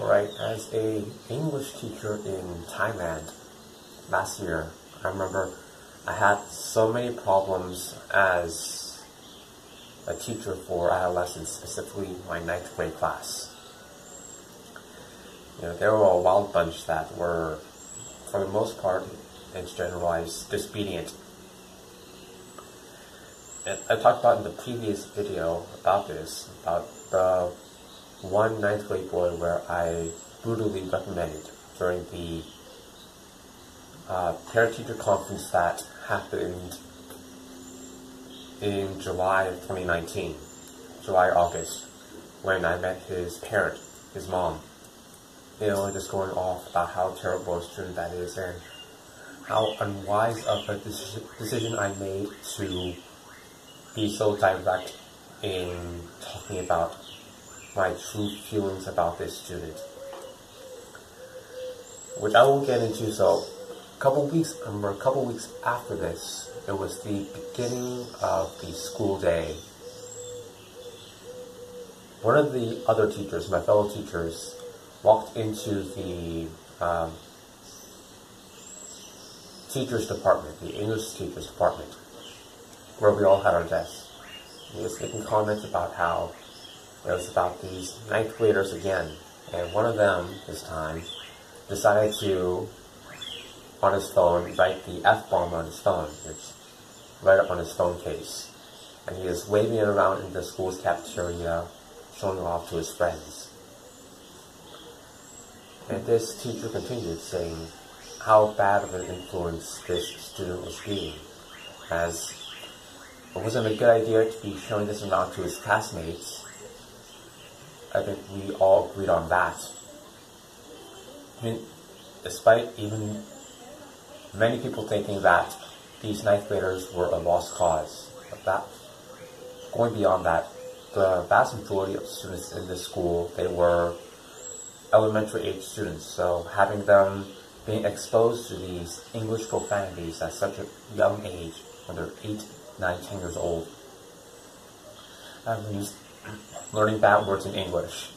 Alright, as a English teacher in Thailand last year, I remember I had so many problems as a teacher for adolescents, specifically my ninth grade class. You know, they were a wild bunch that were, for the most part, and generalized, disobedient. And I talked about in the previous video about this, about the one ninth grade boy where I brutally reprimanded during the uh, parent-teacher conference that happened in July of 2019, July, August, when I met his parent, his mom. You know, just going off about how terrible a student that is and how unwise of a decision I made to be so direct in talking about my true feelings about this student, which I will get into. So, a couple weeks, or a couple weeks after this, it was the beginning of the school day. One of the other teachers, my fellow teachers, walked into the um, teachers department, the English teachers department, where we all had our desks. He was making comments about how was about these ninth graders again, and one of them this time decided to, on his phone, write the F bomb on his phone, which right up on his phone case, and he was waving it around in the school's cafeteria, showing it off to his friends. And this teacher continued saying how bad of an influence this student was being, as it wasn't a good idea to be showing this around to his classmates, I think we all agreed on that. I mean, despite even many people thinking that these ninth graders were a lost cause, but that going beyond that, the vast majority of students in this school they were elementary age students, so having them being exposed to these English profanities at such a young age, when they're 8, 9, 10 years old, um, having these learning bad words in English.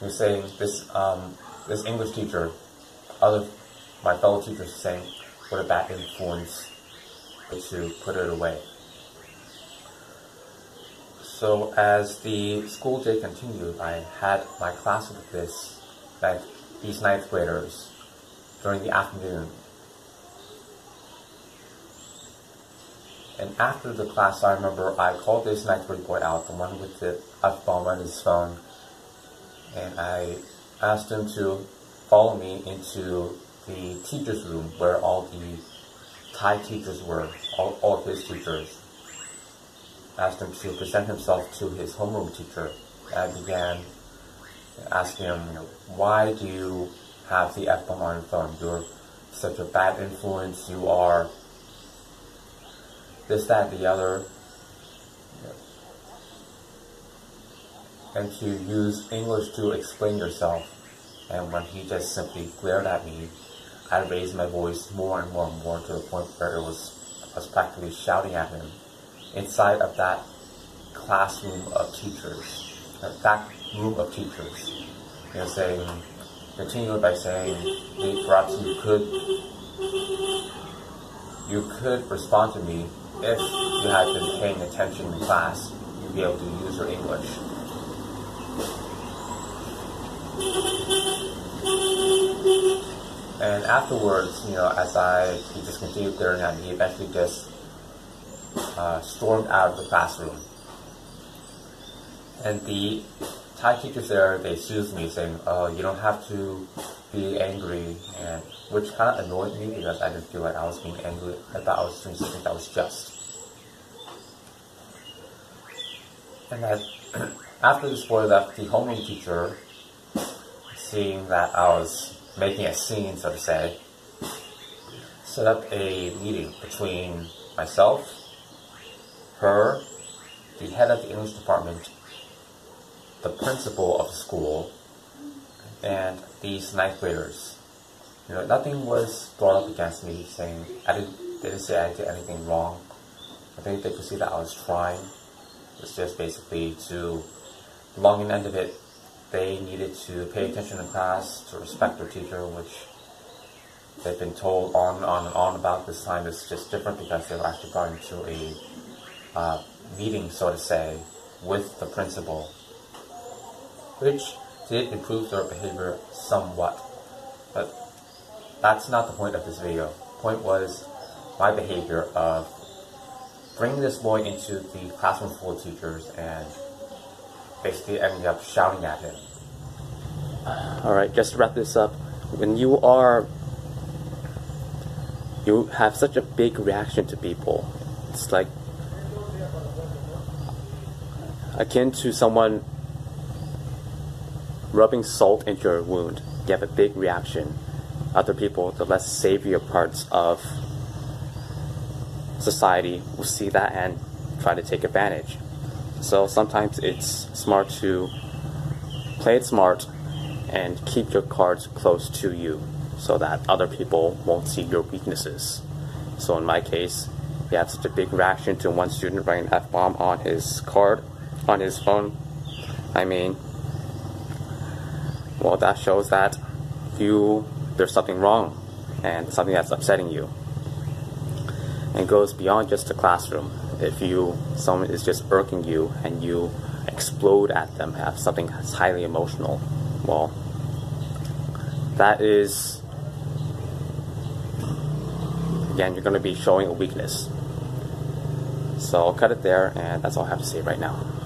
You're saying this um, this English teacher, other my fellow teachers saying what a bad influence to put it away. So as the school day continued, I had my class with this, like these ninth graders, during the afternoon. And after the class, I remember I called this grade boy out, the one with the F bomb on his phone, and I asked him to follow me into the teacher's room where all the Thai teachers were, all, all of his teachers. I asked him to present himself to his homeroom teacher. I began asking him, you know, why do you have the F bomb on your phone? You're such a bad influence. You are this, that, the other. And to use English to explain yourself. And when he just simply glared at me, I raised my voice more and more and more to the point where it was I was practically shouting at him inside of that classroom of teachers, that room of teachers. You know, saying, continued by saying, perhaps you could, you could respond to me if you had been paying attention in class, you'd be able to use your English. And afterwards, you know, as I he just continued glaring at he eventually just uh, stormed out of the classroom. And the Thai teachers there, they soothed me, saying, "Oh, you don't have to be angry," and which kind of annoyed me because I didn't feel like I was being angry. I thought I was doing something that was just. And as, after this boy left, the homeroom teacher, seeing that I was making a scene, so to say, set up a meeting between myself, her, the head of the English department, the principal of the school, and these ninth graders. You know, nothing was brought up against me saying I didn't, they didn't say I did anything wrong. I think they could see that I was trying. It's just basically to, the end of it, they needed to pay attention in class, to respect their teacher, which they've been told on and on and on about. This time is just different because they were actually brought to a uh, meeting, so to say, with the principal, which did improve their behavior somewhat. But that's not the point of this video. Point was my behavior of bringing this boy into the classroom full of teachers and basically ending up shouting at him. Alright, just to wrap this up, when you are you have such a big reaction to people. It's like akin to someone rubbing salt into your wound. You have a big reaction. Other people, the less savior parts of society, will see that and try to take advantage. So sometimes it's smart to play it smart and keep your cards close to you so that other people won't see your weaknesses. So in my case, he had such a big reaction to one student writing an F-bomb on his card, on his phone. I mean, well, that shows that you, there's something wrong and something that's upsetting you. And goes beyond just the classroom. If you, someone is just irking you and you explode at them, have something that's highly emotional, well, that is again, you're going to be showing a weakness. So I'll cut it there, and that's all I have to say right now.